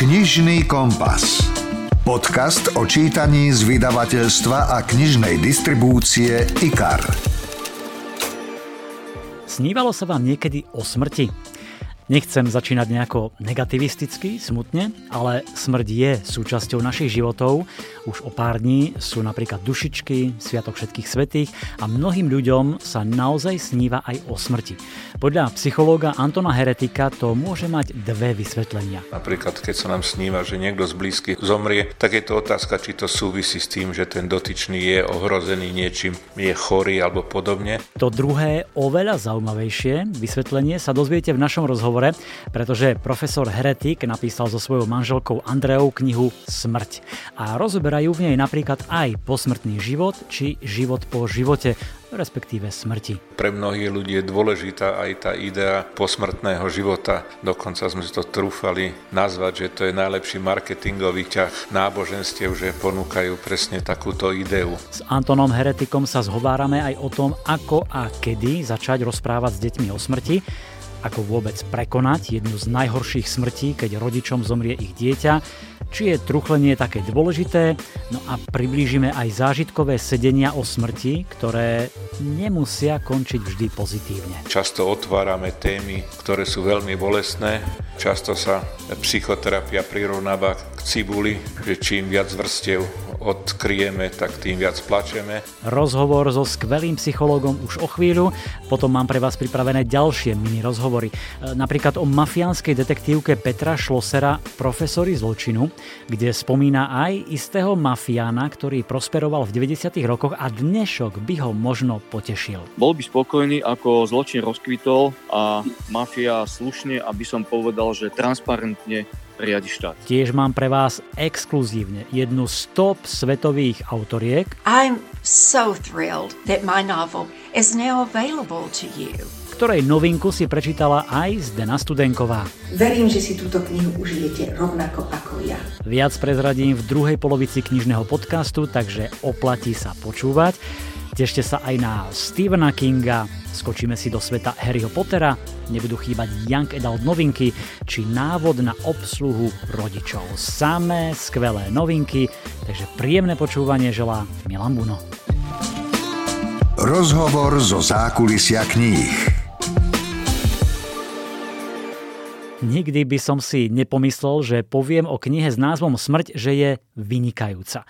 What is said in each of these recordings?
Knižný kompas. Podcast o čítaní z vydavateľstva a knižnej distribúcie IKAR. Snívalo sa vám niekedy o smrti? Nechcem začínať nejako negativisticky, smutne, ale smrť je súčasťou našich životov. Už o pár dní sú napríklad dušičky, Sviatok všetkých svetých a mnohým ľuďom sa naozaj sníva aj o smrti. Podľa psychológa Antona Heretika to môže mať dve vysvetlenia. Napríklad, keď sa nám sníva, že niekto z blízky zomrie, tak je to otázka, či to súvisí s tým, že ten dotyčný je ohrozený niečím, je chorý alebo podobne. To druhé, oveľa zaujímavejšie vysvetlenie sa dozviete v našom rozhovore rozhovore, pretože profesor Heretik napísal so svojou manželkou Andreou knihu Smrť. A rozoberajú v nej napríklad aj posmrtný život či život po živote, respektíve smrti. Pre mnohých ľudí je dôležitá aj tá idea posmrtného života. Dokonca sme si to trúfali nazvať, že to je najlepší marketingový ťah náboženstiev, že ponúkajú presne takúto ideu. S Antonom Heretikom sa zhovárame aj o tom, ako a kedy začať rozprávať s deťmi o smrti ako vôbec prekonať jednu z najhorších smrtí, keď rodičom zomrie ich dieťa, či je truchlenie také dôležité, no a priblížime aj zážitkové sedenia o smrti, ktoré nemusia končiť vždy pozitívne. Často otvárame témy, ktoré sú veľmi bolestné, často sa psychoterapia prirovnáva k cibuli, že čím viac vrstev odkryjeme, tak tým viac plačeme. Rozhovor so skvelým psychológom už o chvíľu, potom mám pre vás pripravené ďalšie mini rozhovory. E, napríklad o mafiánskej detektívke Petra Šlosera Profesory zločinu, kde spomína aj istého mafiána, ktorý prosperoval v 90. rokoch a dnešok by ho možno potešil. Bol by spokojný, ako zločin rozkvitol a mafia slušne, aby som povedal, že transparentne riadi štát. Tiež mám pre vás exkluzívne jednu z top svetových autoriek. I'm so thrilled that my novel is now available to you ktorej novinku si prečítala aj Zdena Studenková. Verím, že si túto knihu užijete rovnako ako ja. Viac prezradím v druhej polovici knižného podcastu, takže oplatí sa počúvať. Tešte sa aj na Stephena Kinga, skočíme si do sveta Harryho Pottera, nebudú chýbať Young Adult novinky či návod na obsluhu rodičov. Samé skvelé novinky, takže príjemné počúvanie želá Milan Buno. Rozhovor zo zákulisia kníh. Nikdy by som si nepomyslel, že poviem o knihe s názvom Smrť, že je vynikajúca.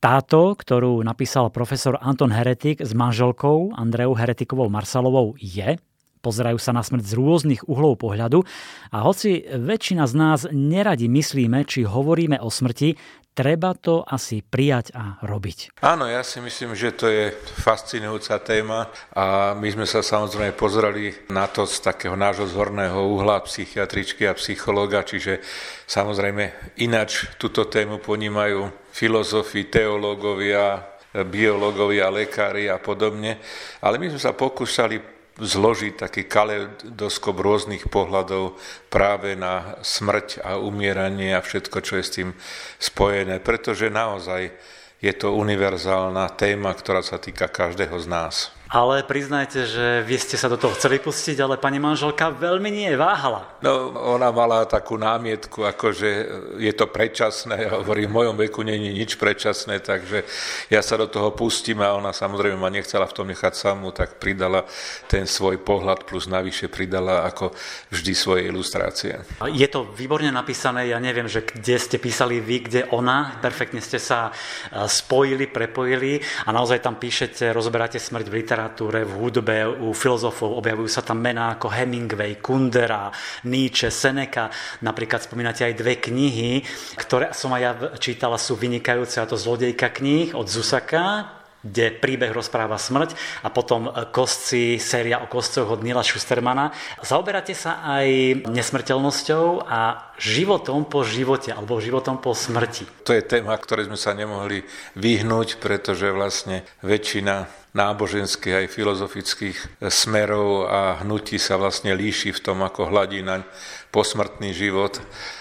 Táto, ktorú napísal profesor Anton Heretik s manželkou Andreou Heretikovou Marsalovou je, pozerajú sa na smrť z rôznych uhlov pohľadu a hoci väčšina z nás neradi myslíme, či hovoríme o smrti, treba to asi prijať a robiť. Áno, ja si myslím, že to je fascinujúca téma a my sme sa samozrejme pozreli na to z takého nášho zhorného uhla psychiatričky a psychológa, čiže samozrejme ináč túto tému ponímajú filozofi, teológovia, biológovia, lekári a podobne. Ale my sme sa pokúšali zložiť taký kaleidoskop rôznych pohľadov práve na smrť a umieranie a všetko, čo je s tým spojené, pretože naozaj je to univerzálna téma, ktorá sa týka každého z nás. Ale priznajte, že vy ste sa do toho chceli pustiť, ale pani manželka veľmi nie váhala. No, ona mala takú námietku, ako že je to predčasné. Ja hovorím, v mojom veku není nič predčasné, takže ja sa do toho pustím a ona samozrejme ma nechcela v tom nechať samú, tak pridala ten svoj pohľad plus navyše pridala ako vždy svoje ilustrácie. Je to výborne napísané, ja neviem, že kde ste písali vy, kde ona, perfektne ste sa e, spojili, prepojili a naozaj tam píšete, rozoberáte smrť v literatúre literatúre, v hudbe, u filozofov objavujú sa tam mená ako Hemingway, Kundera, Nietzsche, Seneca. Napríklad spomínate aj dve knihy, ktoré som aj ja čítala, sú vynikajúce, a to Zlodejka kníh od Zusaka, kde príbeh rozpráva smrť a potom Kostci, séria o kostcoch od Nila Schustermana. Zaoberáte sa aj nesmrteľnosťou a životom po živote alebo životom po smrti. To je téma, ktoré sme sa nemohli vyhnúť, pretože vlastne väčšina náboženských aj filozofických smerov a hnutí sa vlastne líši v tom, ako hladí naň posmrtný život.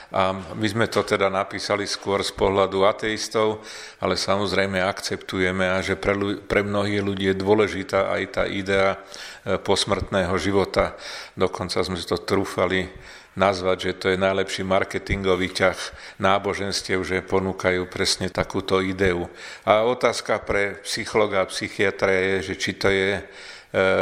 A my sme to teda napísali skôr z pohľadu ateistov, ale samozrejme akceptujeme a že pre, pre mnohých ľudí je dôležitá aj tá idea e, posmrtného života. Dokonca sme si to trúfali nazvať, že to je najlepší marketingový ťah náboženstiev, že ponúkajú presne takúto ideu. A otázka pre psychologa a psychiatra je, že či to je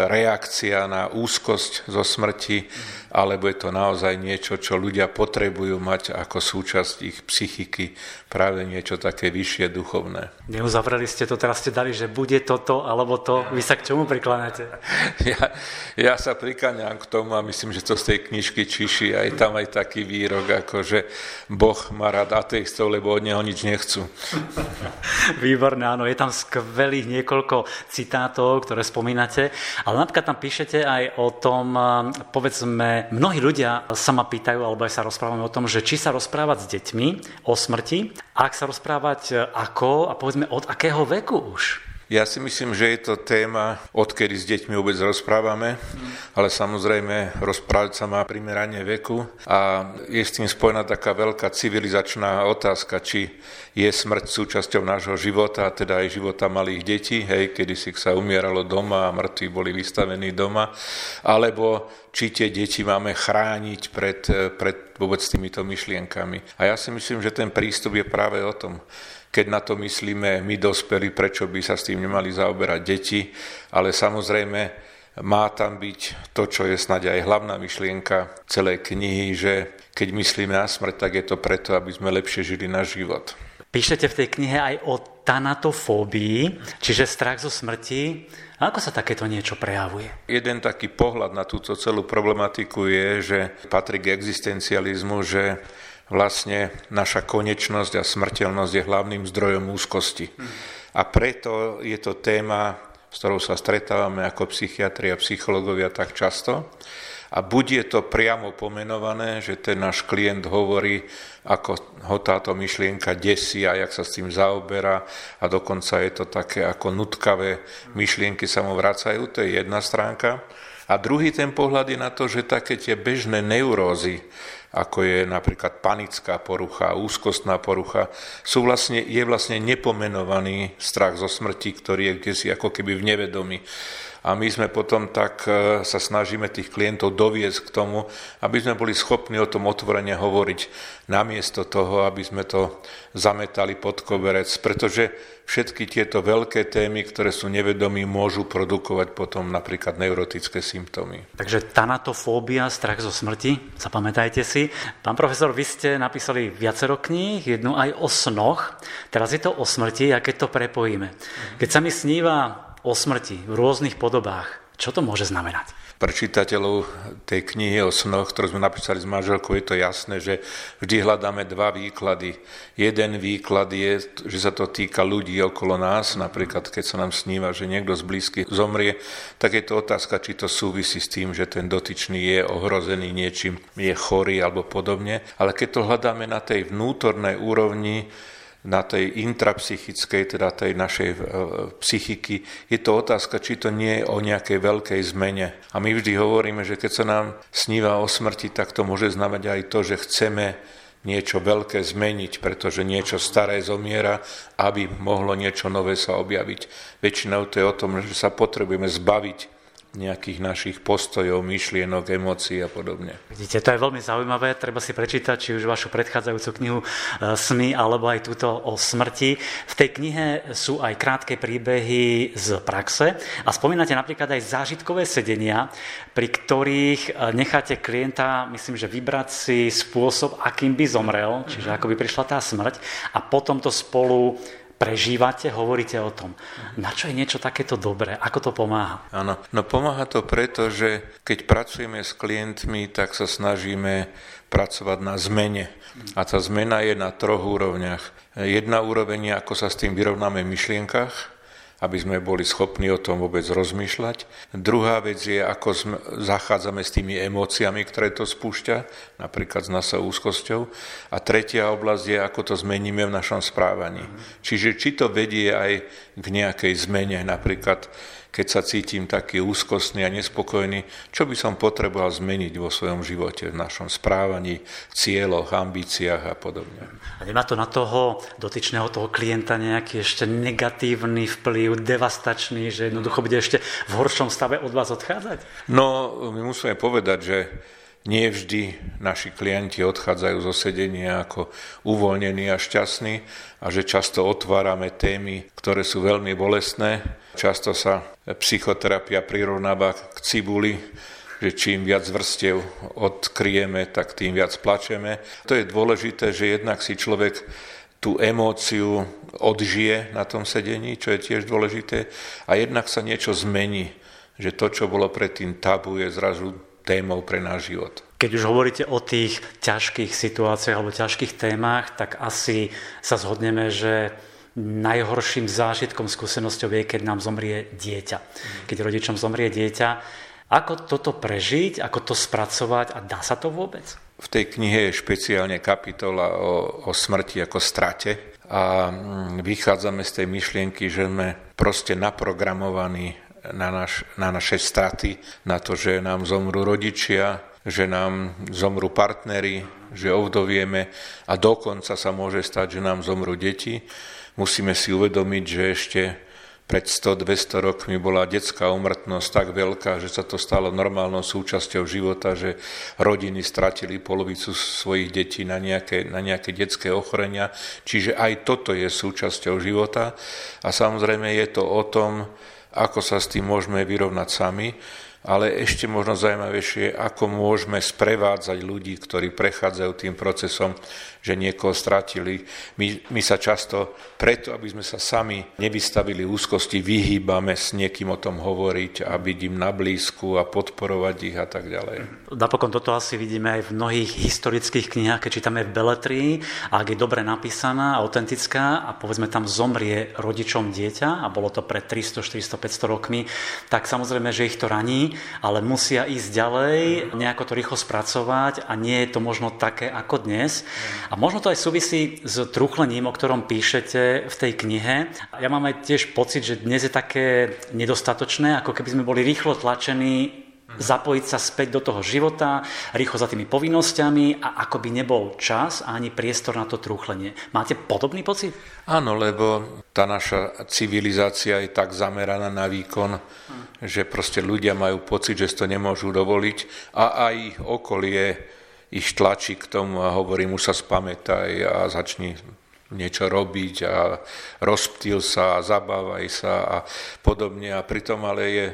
reakcia na úzkosť zo smrti, alebo je to naozaj niečo, čo ľudia potrebujú mať ako súčasť ich psychiky, práve niečo také vyššie duchovné. Neuzavreli ste to, teraz ste dali, že bude toto alebo to. Vy sa k čomu prikláňate? Ja, ja sa prikláňam k tomu a myslím, že to z tej knižky Čiši, aj tam aj taký výrok, ako že Boh má rád ateistov, lebo od neho nič nechcú. Výborné, áno, je tam skvelých niekoľko citátov, ktoré spomínate. Ale napríklad tam píšete aj o tom, eh, povedzme, mnohí ľudia sa ma pýtajú, alebo aj sa rozprávame o tom, že či sa rozprávať s deťmi o smrti, ak sa rozprávať eh, ako a povedzme od akého veku už. Ja si myslím, že je to téma, odkedy s deťmi vôbec rozprávame, ale samozrejme rozprávať sa má primeranie veku a je s tým spojená taká veľká civilizačná otázka, či je smrť súčasťou nášho života, teda aj života malých detí, hej, kedy si sa umieralo doma a mŕtvi boli vystavení doma, alebo či tie deti máme chrániť pred, pred vôbec týmito myšlienkami. A ja si myslím, že ten prístup je práve o tom keď na to myslíme my dospelí, prečo by sa s tým nemali zaoberať deti, ale samozrejme má tam byť to, čo je snáď aj hlavná myšlienka celej knihy, že keď myslíme na smrť, tak je to preto, aby sme lepšie žili na život. Píšete v tej knihe aj o tanatofóbii, čiže strach zo smrti. Ako sa takéto niečo prejavuje? Jeden taký pohľad na túto celú problematiku je, že patrí k existencializmu, že vlastne naša konečnosť a smrteľnosť je hlavným zdrojom úzkosti. A preto je to téma, s ktorou sa stretávame ako psychiatri a psychológovia tak často. A buď je to priamo pomenované, že ten náš klient hovorí, ako ho táto myšlienka desí a jak sa s tým zaoberá a dokonca je to také ako nutkavé myšlienky sa mu vracajú, to je jedna stránka. A druhý ten pohľad je na to, že také tie bežné neurózy, ako je napríklad panická porucha, úzkostná porucha, sú vlastne, je vlastne nepomenovaný strach zo smrti, ktorý je kde si ako keby v nevedomí a my sme potom tak e, sa snažíme tých klientov doviesť k tomu, aby sme boli schopní o tom otvorene hovoriť namiesto toho, aby sme to zametali pod koberec, pretože všetky tieto veľké témy, ktoré sú nevedomí, môžu produkovať potom napríklad neurotické symptómy. Takže tanatofóbia, strach zo smrti, zapamätajte si. Pán profesor, vy ste napísali viacero kníh, jednu aj o snoch. Teraz je to o smrti a keď to prepojíme. Keď sa mi sníva o smrti v rôznych podobách. Čo to môže znamenať? Pre čitateľov tej knihy o snoch, ktorú sme napísali s manželkou, je to jasné, že vždy hľadáme dva výklady. Jeden výklad je, že sa to týka ľudí okolo nás, napríklad keď sa nám sníva, že niekto z blízkych zomrie, tak je to otázka, či to súvisí s tým, že ten dotyčný je ohrozený niečím, je chorý alebo podobne. Ale keď to hľadáme na tej vnútornej úrovni, na tej intrapsychickej, teda tej našej e, psychiky, je to otázka, či to nie je o nejakej veľkej zmene. A my vždy hovoríme, že keď sa nám sníva o smrti, tak to môže znamenať aj to, že chceme niečo veľké zmeniť, pretože niečo staré zomiera, aby mohlo niečo nové sa objaviť. Väčšinou to je o tom, že sa potrebujeme zbaviť nejakých našich postojov, myšlienok, emócií a podobne. Vidíte, to je veľmi zaujímavé, treba si prečítať či už vašu predchádzajúcu knihu e, Sny, alebo aj túto o smrti. V tej knihe sú aj krátke príbehy z praxe a spomínate napríklad aj zážitkové sedenia, pri ktorých e, necháte klienta, myslím, že vybrať si spôsob, akým by zomrel, čiže ako by prišla tá smrť a potom to spolu prežívate, hovoríte o tom. Na čo je niečo takéto dobré? Ako to pomáha? Áno, no pomáha to preto, že keď pracujeme s klientmi, tak sa snažíme pracovať na zmene. A tá zmena je na troch úrovniach. Jedna úroveň je, ako sa s tým vyrovnáme v myšlienkach, aby sme boli schopní o tom vôbec rozmýšľať. Druhá vec je, ako sme, zachádzame s tými emóciami, ktoré to spúšťa, napríklad s našou úzkosťou. A tretia oblasť je, ako to zmeníme v našom správaní. Čiže či to vedie aj k nejakej zmene, napríklad keď sa cítim taký úzkostný a nespokojný, čo by som potreboval zmeniť vo svojom živote, v našom správaní, cieľoch, ambíciách a podobne. A nemá to na toho dotyčného, toho klienta nejaký ešte negatívny vplyv, devastačný, že jednoducho bude ešte v horšom stave od vás odchádzať? No, my musíme povedať, že nie vždy naši klienti odchádzajú zo sedenia ako uvoľnení a šťastní a že často otvárame témy, ktoré sú veľmi bolestné. Často sa psychoterapia prirovnáva k cibuli, že čím viac vrstiev odkryjeme, tak tým viac plačeme. To je dôležité, že jednak si človek tú emóciu odžije na tom sedení, čo je tiež dôležité, a jednak sa niečo zmení, že to, čo bolo predtým tabu, je zrazu témou pre náš život. Keď už hovoríte o tých ťažkých situáciách alebo ťažkých témach, tak asi sa zhodneme, že najhorším zážitkom, skúsenosťou je, keď nám zomrie dieťa. Keď rodičom zomrie dieťa, ako toto prežiť, ako to spracovať a dá sa to vôbec? V tej knihe je špeciálne kapitola o, o smrti ako strate a mm, vychádzame z tej myšlienky, že sme proste naprogramovaní na, naš, na naše straty, na to, že nám zomrú rodičia, že nám zomrú partnery, že ovdovieme a dokonca sa môže stať, že nám zomrú deti. Musíme si uvedomiť, že ešte pred 100-200 rokmi bola detská umrtnosť tak veľká, že sa to stalo normálnou súčasťou života, že rodiny stratili polovicu svojich detí na nejaké, na nejaké detské ochorenia. Čiže aj toto je súčasťou života. A samozrejme je to o tom, ako sa s tým môžeme vyrovnať sami, ale ešte možno zaujímavejšie, ako môžeme sprevádzať ľudí, ktorí prechádzajú tým procesom že niekoho stratili. My, my sa často, preto aby sme sa sami nevystavili úzkosti, vyhýbame s niekým o tom hovoriť a byť im na blízku a podporovať ich a tak ďalej. Napokon toto asi vidíme aj v mnohých historických knihách, keď čítame v Beletrii, ak je dobre napísaná, autentická a povedzme tam zomrie rodičom dieťa a bolo to pred 300, 400, 500 rokmi, tak samozrejme, že ich to raní, ale musia ísť ďalej, nejako to rýchlo spracovať a nie je to možno také ako dnes. A možno to aj súvisí s truchlením, o ktorom píšete v tej knihe. Ja mám aj tiež pocit, že dnes je také nedostatočné, ako keby sme boli rýchlo tlačení zapojiť sa späť do toho života, rýchlo za tými povinnosťami a ako by nebol čas a ani priestor na to trúchlenie. Máte podobný pocit? Áno, lebo tá naša civilizácia je tak zameraná na výkon, hm. že proste ľudia majú pocit, že si to nemôžu dovoliť a aj okolie ich tlačí k tomu a hovorí mu sa spamätaj a začni niečo robiť a rozptýl sa a zabávaj sa a podobne. A pritom ale je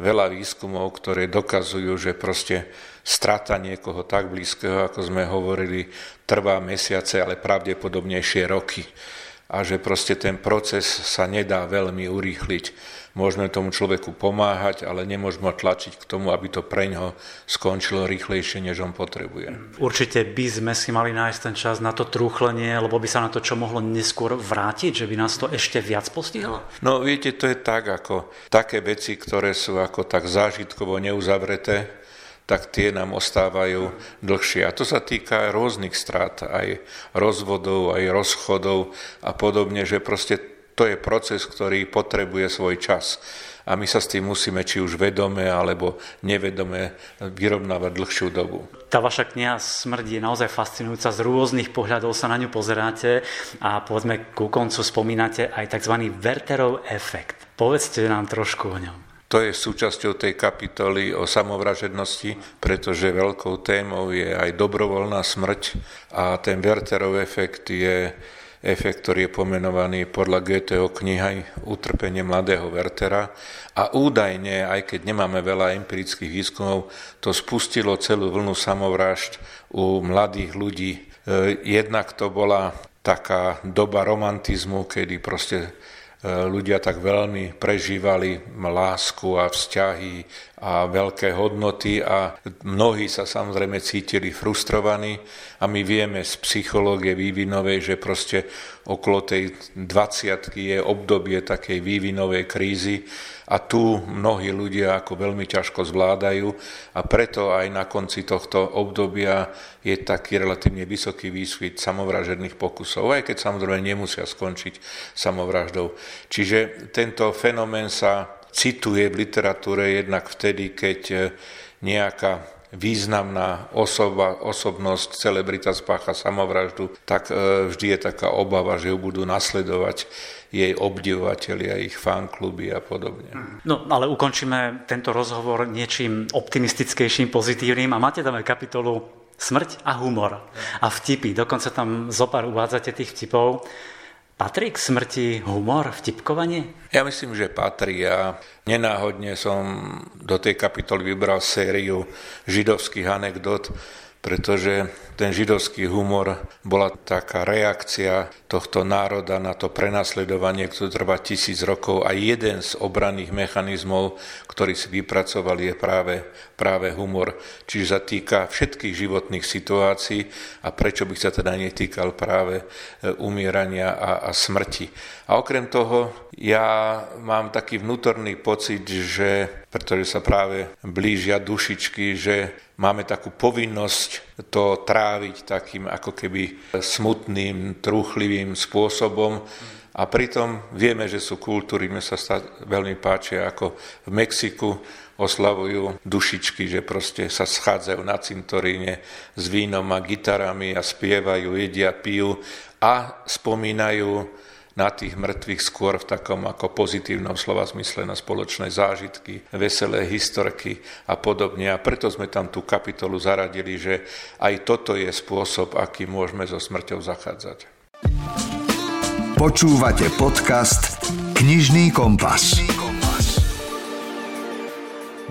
veľa výskumov, ktoré dokazujú, že proste strata niekoho tak blízkeho, ako sme hovorili, trvá mesiace, ale pravdepodobnejšie roky. A že proste ten proces sa nedá veľmi urýchliť môžeme tomu človeku pomáhať, ale nemôžeme tlačiť k tomu, aby to pre ňoho skončilo rýchlejšie, než on potrebuje. Určite by sme si mali nájsť ten čas na to trúchlenie, lebo by sa na to čo mohlo neskôr vrátiť, že by nás to ešte viac postihlo? No viete, to je tak, ako také veci, ktoré sú ako tak zážitkovo neuzavreté, tak tie nám ostávajú dlhšie. A to sa týka rôznych strát, aj rozvodov, aj rozchodov a podobne, že proste to je proces, ktorý potrebuje svoj čas. A my sa s tým musíme či už vedome alebo nevedome vyrovnávať dlhšiu dobu. Tá vaša kniha Smrť je naozaj fascinujúca. Z rôznych pohľadov sa na ňu pozeráte a povedzme ku koncu spomínate aj tzv. Werterov efekt. Povedzte nám trošku o ňom. To je súčasťou tej kapitoly o samovražednosti, pretože veľkou témou je aj dobrovoľná smrť a ten Werterov efekt je efekt, ktorý je pomenovaný podľa Goetheho knihy Utrpenie mladého Wertera. A údajne, aj keď nemáme veľa empirických výskumov, to spustilo celú vlnu samovrážd u mladých ľudí. E, jednak to bola taká doba romantizmu, kedy proste ľudia tak veľmi prežívali lásku a vzťahy a veľké hodnoty a mnohí sa samozrejme cítili frustrovaní. A my vieme z psychológie vývinovej, že proste okolo tej 20 je obdobie takej vývinovej krízy a tu mnohí ľudia ako veľmi ťažko zvládajú a preto aj na konci tohto obdobia je taký relatívne vysoký výskyt samovražedných pokusov, aj keď samozrejme nemusia skončiť samovraždou. Čiže tento fenomén sa cituje v literatúre jednak vtedy, keď nejaká významná osoba, osobnosť, celebrita spácha samovraždu, tak e, vždy je taká obava, že ju budú nasledovať jej obdivovateľia, ich fankluby a podobne. No, ale ukončíme tento rozhovor niečím optimistickejším, pozitívnym a máte tam aj kapitolu Smrť a humor a vtipy. Dokonca tam zopár uvádzate tých vtipov. Patrí k smrti humor, vtipkovanie? Ja myslím, že patrí a nenáhodne som do tej kapitoly vybral sériu židovských anekdot, pretože ten židovský humor bola taká reakcia tohto národa na to prenasledovanie, ktoré trvá tisíc rokov a jeden z obranných mechanizmov, ktorý si vypracovali, je práve, práve humor. Čiže sa týka všetkých životných situácií a prečo by sa teda netýkal práve e, umierania a, a smrti. A okrem toho ja mám taký vnútorný pocit, že pretože sa práve blížia dušičky, že máme takú povinnosť to tráviť takým ako keby smutným, truchlivým spôsobom. A pritom vieme, že sú kultúry, mne sa veľmi páčia, ako v Mexiku oslavujú dušičky, že proste sa schádzajú na cintoríne s vínom a gitarami a spievajú, jedia, pijú a spomínajú na tých mŕtvych skôr v takom ako pozitívnom slova zmysle na spoločné zážitky, veselé historky a podobne. A preto sme tam tú kapitolu zaradili, že aj toto je spôsob, aký môžeme so smrťou zachádzať. Počúvate podcast Knižný kompas.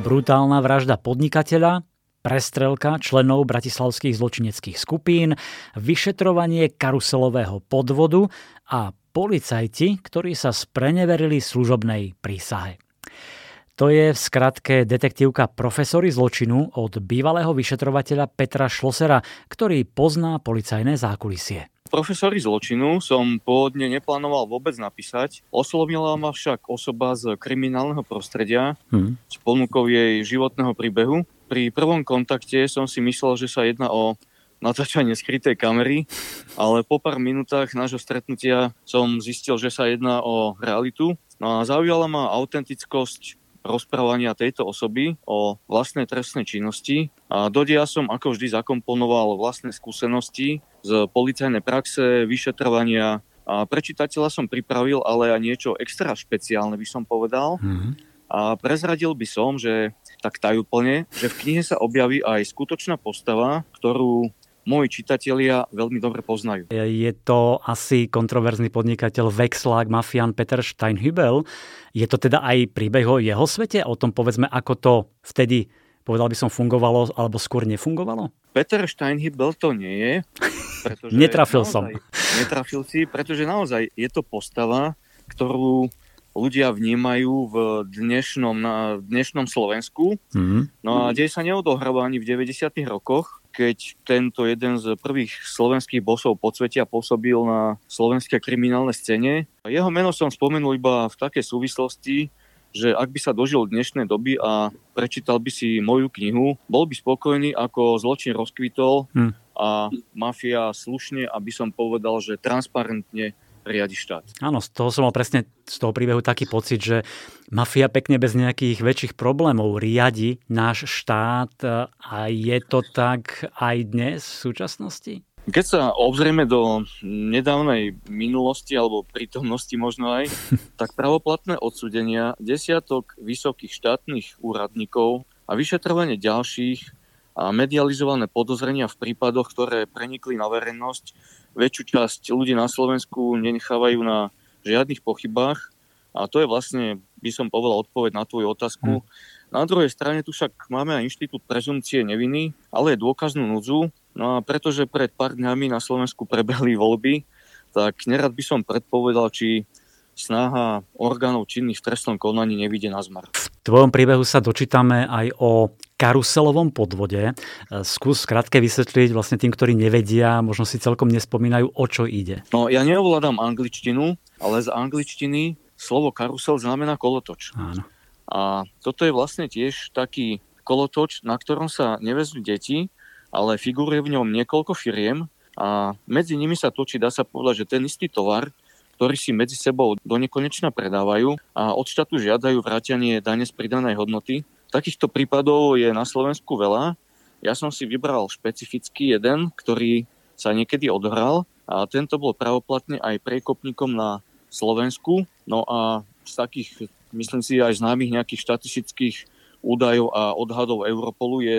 Brutálna vražda podnikateľa, prestrelka členov bratislavských zločineckých skupín, vyšetrovanie karuselového podvodu a policajti, ktorí sa spreneverili služobnej prísahe. To je v skratke detektívka profesory zločinu od bývalého vyšetrovateľa Petra Šlosera, ktorý pozná policajné zákulisie. Profesory zločinu som pôvodne neplánoval vôbec napísať. Oslovila ma však osoba z kriminálneho prostredia hmm. s ponukou jej životného príbehu. Pri prvom kontakte som si myslel, že sa jedná o natáčanie skrytej kamery, ale po pár minútach nášho stretnutia som zistil, že sa jedná o realitu. No a zaujala ma autentickosť rozprávania tejto osoby o vlastnej trestnej činnosti a do dia som ako vždy zakomponoval vlastné skúsenosti z policajnej praxe, vyšetrovania a pre čitateľa som pripravil ale aj niečo extra špeciálne, by som povedal. Mm-hmm. A prezradil by som, že tak tajúplne, že v knihe sa objaví aj skutočná postava, ktorú moji čitatelia veľmi dobre poznajú. Je to asi kontroverzný podnikateľ Vexlák, mafián Peter Steinhübel. Je to teda aj príbeh o jeho svete? O tom povedzme, ako to vtedy, povedal by som, fungovalo alebo skôr nefungovalo? Peter Steinhübel to nie je. Pretože Netrafil naozaj, som. Netrafil si, pretože naozaj je to postava, ktorú ľudia vnímajú v dnešnom, na dnešnom Slovensku. Mm-hmm. No a deje sa neodohráva ani v 90. rokoch, keď tento jeden z prvých slovenských bosov podsvetia pôsobil na slovenskej kriminálnej scéne. Jeho meno som spomenul iba v takej súvislosti, že ak by sa dožil dnešnej doby a prečítal by si moju knihu, bol by spokojný, ako zločin rozkvitol hm. a mafia slušne, aby som povedal, že transparentne riadi štát. Áno, z toho som mal presne z toho príbehu taký pocit, že mafia pekne bez nejakých väčších problémov riadi náš štát a je to tak aj dnes v súčasnosti? Keď sa obzrieme do nedávnej minulosti alebo prítomnosti možno aj, tak pravoplatné odsudenia desiatok vysokých štátnych úradníkov a vyšetrovanie ďalších medializované podozrenia v prípadoch, ktoré prenikli na verejnosť, väčšiu časť ľudí na Slovensku nenechávajú na žiadnych pochybách a to je vlastne, by som povedal, odpoveď na tvoju otázku. Hmm. Na druhej strane tu však máme aj inštitút prezumcie neviny, ale je dôkaznú núdzu. No a pretože pred pár dňami na Slovensku prebehli voľby, tak nerad by som predpovedal, či snaha orgánov činných v trestnom konaní nevidie na zmar. V tvojom príbehu sa dočítame aj o karuselovom podvode. Skús krátke vysvetliť vlastne tým, ktorí nevedia, možno si celkom nespomínajú, o čo ide. No ja neovládam angličtinu, ale z angličtiny slovo karusel znamená kolotoč. Áno. A toto je vlastne tiež taký kolotoč, na ktorom sa nevezú deti, ale figuruje v ňom niekoľko firiem a medzi nimi sa točí, dá sa povedať, že ten istý tovar, ktorý si medzi sebou do nekonečna predávajú a od štátu žiadajú vrátenie dane z pridanej hodnoty Takýchto prípadov je na Slovensku veľa. Ja som si vybral špecifický jeden, ktorý sa niekedy odhral a tento bol pravoplatne aj prekopníkom na Slovensku. No a z takých, myslím si, aj známych nejakých štatistických údajov a odhadov Europolu je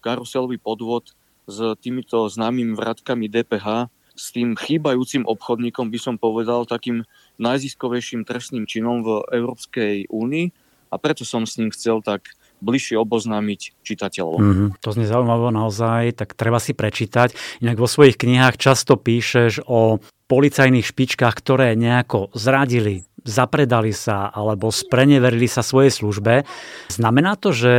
karuselový podvod s týmito známymi vratkami DPH, s tým chýbajúcim obchodníkom, by som povedal, takým najziskovejším trestným činom v Európskej únii. A preto som s ním chcel tak bližšie oboznámiť čitateľov. Mm-hmm. To znie zaujímavé naozaj, tak treba si prečítať. Inak vo svojich knihách často píšeš o policajných špičkách, ktoré nejako zradili, zapredali sa alebo spreneverili sa svojej službe. Znamená to, že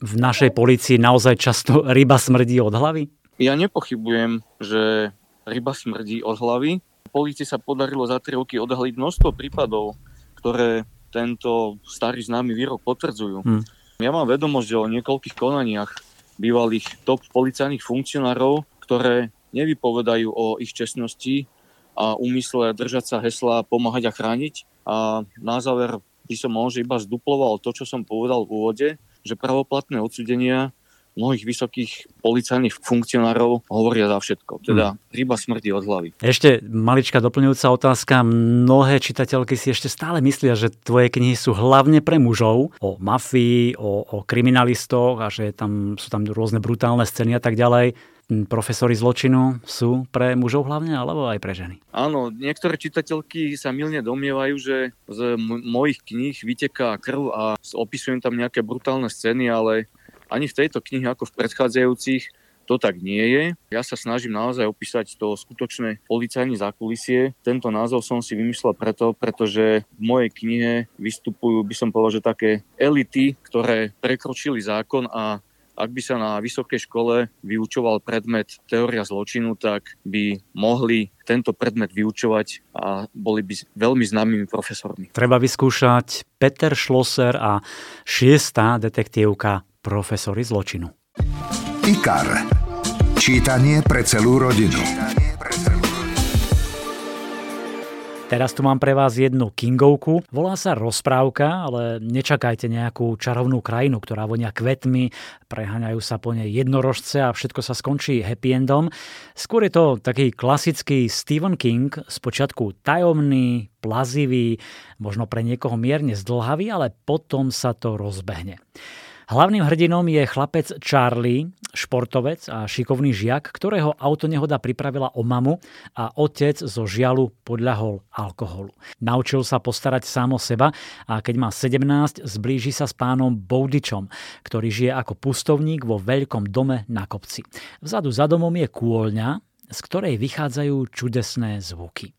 v našej policii naozaj často ryba smrdí od hlavy? Ja nepochybujem, že ryba smrdí od hlavy. Polícii sa podarilo za 3 roky odhaliť množstvo prípadov, ktoré tento starý známy výrok potvrdzujú. Hmm. Ja mám vedomosť o niekoľkých konaniach bývalých top policajných funkcionárov, ktoré nevypovedajú o ich čestnosti a úmysle držať sa hesla pomáhať a chrániť. A na záver by som možno iba zduploval to, čo som povedal v úvode, že pravoplatné odsudenia mnohých vysokých policajných funkcionárov hovoria za všetko. Teda hmm. ryba smrdí od hlavy. Ešte maličká doplňujúca otázka. Mnohé čitateľky si ešte stále myslia, že tvoje knihy sú hlavne pre mužov. O mafii, o, o kriminalistoch a že tam, sú tam rôzne brutálne scény a tak ďalej profesori zločinu sú pre mužov hlavne, alebo aj pre ženy? Áno, niektoré čitateľky sa milne domnievajú, že z m- mojich kníh vyteká krv a opisujem tam nejaké brutálne scény, ale ani v tejto knihe ako v predchádzajúcich to tak nie je. Ja sa snažím naozaj opísať to skutočné policajné zákulisie. Tento názov som si vymyslel preto, pretože v mojej knihe vystupujú, by som povedal, že také elity, ktoré prekročili zákon a ak by sa na vysokej škole vyučoval predmet teória zločinu, tak by mohli tento predmet vyučovať a boli by veľmi známymi profesormi. Treba vyskúšať Peter Schlosser a šiestá detektívka profesory zločinu. IKAR. Čítanie pre celú rodinu. Teraz tu mám pre vás jednu kingovku. Volá sa rozprávka, ale nečakajte nejakú čarovnú krajinu, ktorá vonia kvetmi, preháňajú sa po nej jednorožce a všetko sa skončí happy endom. Skôr je to taký klasický Stephen King, spočiatku tajomný, plazivý, možno pre niekoho mierne zdlhavý, ale potom sa to rozbehne. Hlavným hrdinom je chlapec Charlie, športovec a šikovný žiak, ktorého autonehoda pripravila o mamu a otec zo žialu podľahol alkoholu. Naučil sa postarať sám o seba a keď má 17, zblíži sa s pánom Boudičom, ktorý žije ako pustovník vo veľkom dome na kopci. Vzadu za domom je kôľňa, z ktorej vychádzajú čudesné zvuky.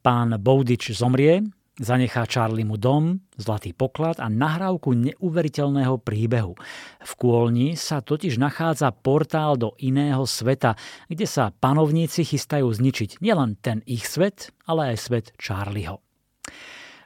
Pán Boudič zomrie, Zanechá Charlie mu dom, zlatý poklad a nahrávku neuveriteľného príbehu. V kôlni sa totiž nachádza portál do iného sveta, kde sa panovníci chystajú zničiť nielen ten ich svet, ale aj svet Charlieho.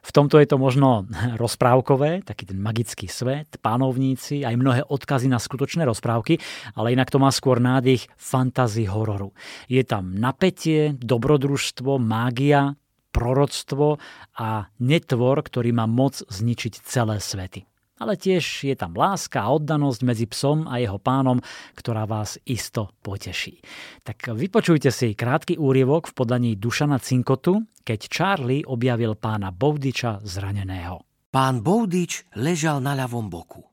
V tomto je to možno rozprávkové, taký ten magický svet, pánovníci, aj mnohé odkazy na skutočné rozprávky, ale inak to má skôr nádych fantasy hororu. Je tam napätie, dobrodružstvo, mágia, proroctvo a netvor, ktorý má moc zničiť celé svety. Ale tiež je tam láska a oddanosť medzi psom a jeho pánom, ktorá vás isto poteší. Tak vypočujte si krátky úrievok v podaní Dušana Cinkotu, keď Charlie objavil pána Boudiča zraneného. Pán Boudič ležal na ľavom boku.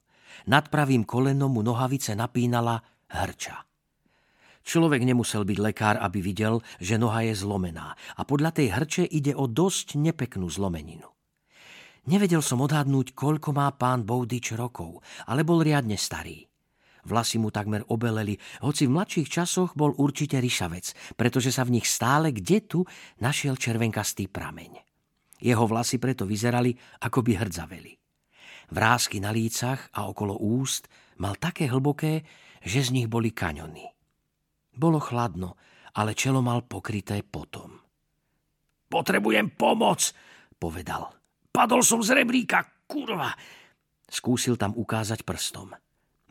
Nad pravým kolenom mu nohavice napínala hrča. Človek nemusel byť lekár, aby videl, že noha je zlomená a podľa tej hrče ide o dosť nepeknú zlomeninu. Nevedel som odhadnúť, koľko má pán Boudič rokov, ale bol riadne starý. Vlasy mu takmer obeleli, hoci v mladších časoch bol určite ryšavec, pretože sa v nich stále kde tu našiel červenkastý prameň. Jeho vlasy preto vyzerali, ako by hrdzaveli. Vrázky na lícach a okolo úst mal také hlboké, že z nich boli kaňony. Bolo chladno, ale čelo mal pokryté potom. Potrebujem pomoc, povedal. Padol som z rebríka, kurva. Skúsil tam ukázať prstom.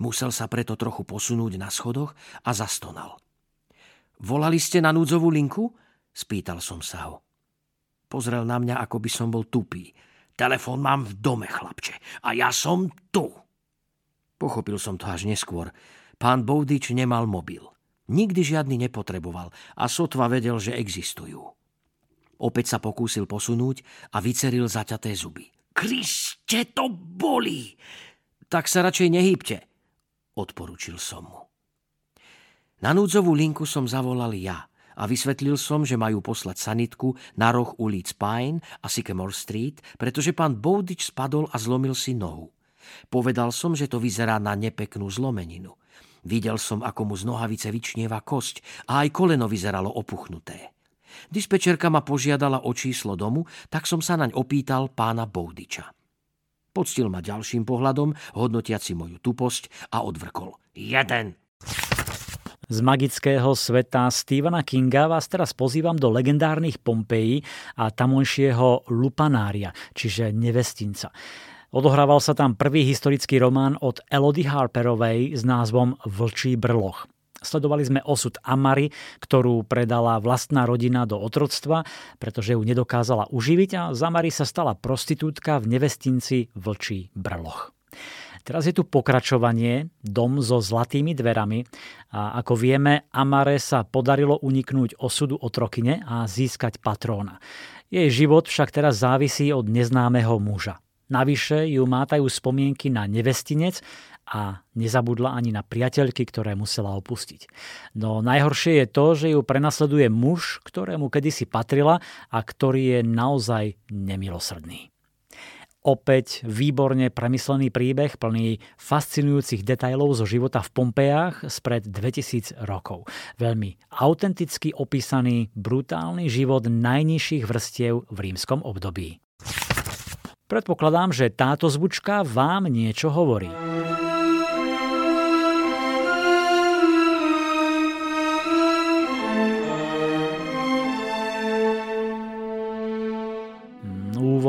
Musel sa preto trochu posunúť na schodoch a zastonal. Volali ste na núdzovú linku? Spýtal som sa ho. Pozrel na mňa, ako by som bol tupý. Telefón mám v dome, chlapče, a ja som tu. Pochopil som to až neskôr, Pán Boudič nemal mobil. Nikdy žiadny nepotreboval a sotva vedel, že existujú. Opäť sa pokúsil posunúť a vyceril zaťaté zuby. Kriste, to boli! Tak sa radšej nehýbte, odporučil som mu. Na núdzovú linku som zavolal ja a vysvetlil som, že majú poslať sanitku na roh ulic Pine a Sycamore Street, pretože pán Bowditch spadol a zlomil si nohu. Povedal som, že to vyzerá na nepeknú zlomeninu. Videl som, ako mu z nohavice vyčnieva kosť a aj koleno vyzeralo opuchnuté. Dispečerka ma požiadala o číslo domu, tak som sa naň opýtal pána Boudiča. Poctil ma ďalším pohľadom, hodnotiaci moju tuposť a odvrkol. Jeden! Z magického sveta Stephena Kinga vás teraz pozývam do legendárnych Pompejí a tamojšieho Lupanária, čiže Nevestinca. Odohrával sa tam prvý historický román od Elodie Harperovej s názvom Vlčí brloch. Sledovali sme osud Amary, ktorú predala vlastná rodina do otroctva, pretože ju nedokázala uživiť a z Amary sa stala prostitútka v nevestinci Vlčí brloch. Teraz je tu pokračovanie, dom so zlatými dverami a ako vieme, Amare sa podarilo uniknúť osudu otrokyne a získať patróna. Jej život však teraz závisí od neznámeho muža. Navyše ju mátajú spomienky na nevestinec a nezabudla ani na priateľky, ktoré musela opustiť. No najhoršie je to, že ju prenasleduje muž, ktorému kedysi patrila a ktorý je naozaj nemilosrdný. Opäť výborne premyslený príbeh plný fascinujúcich detailov zo života v Pompejách spred 2000 rokov. Veľmi autenticky opísaný brutálny život najnižších vrstiev v rímskom období. Predpokladám, že táto zvučka vám niečo hovorí.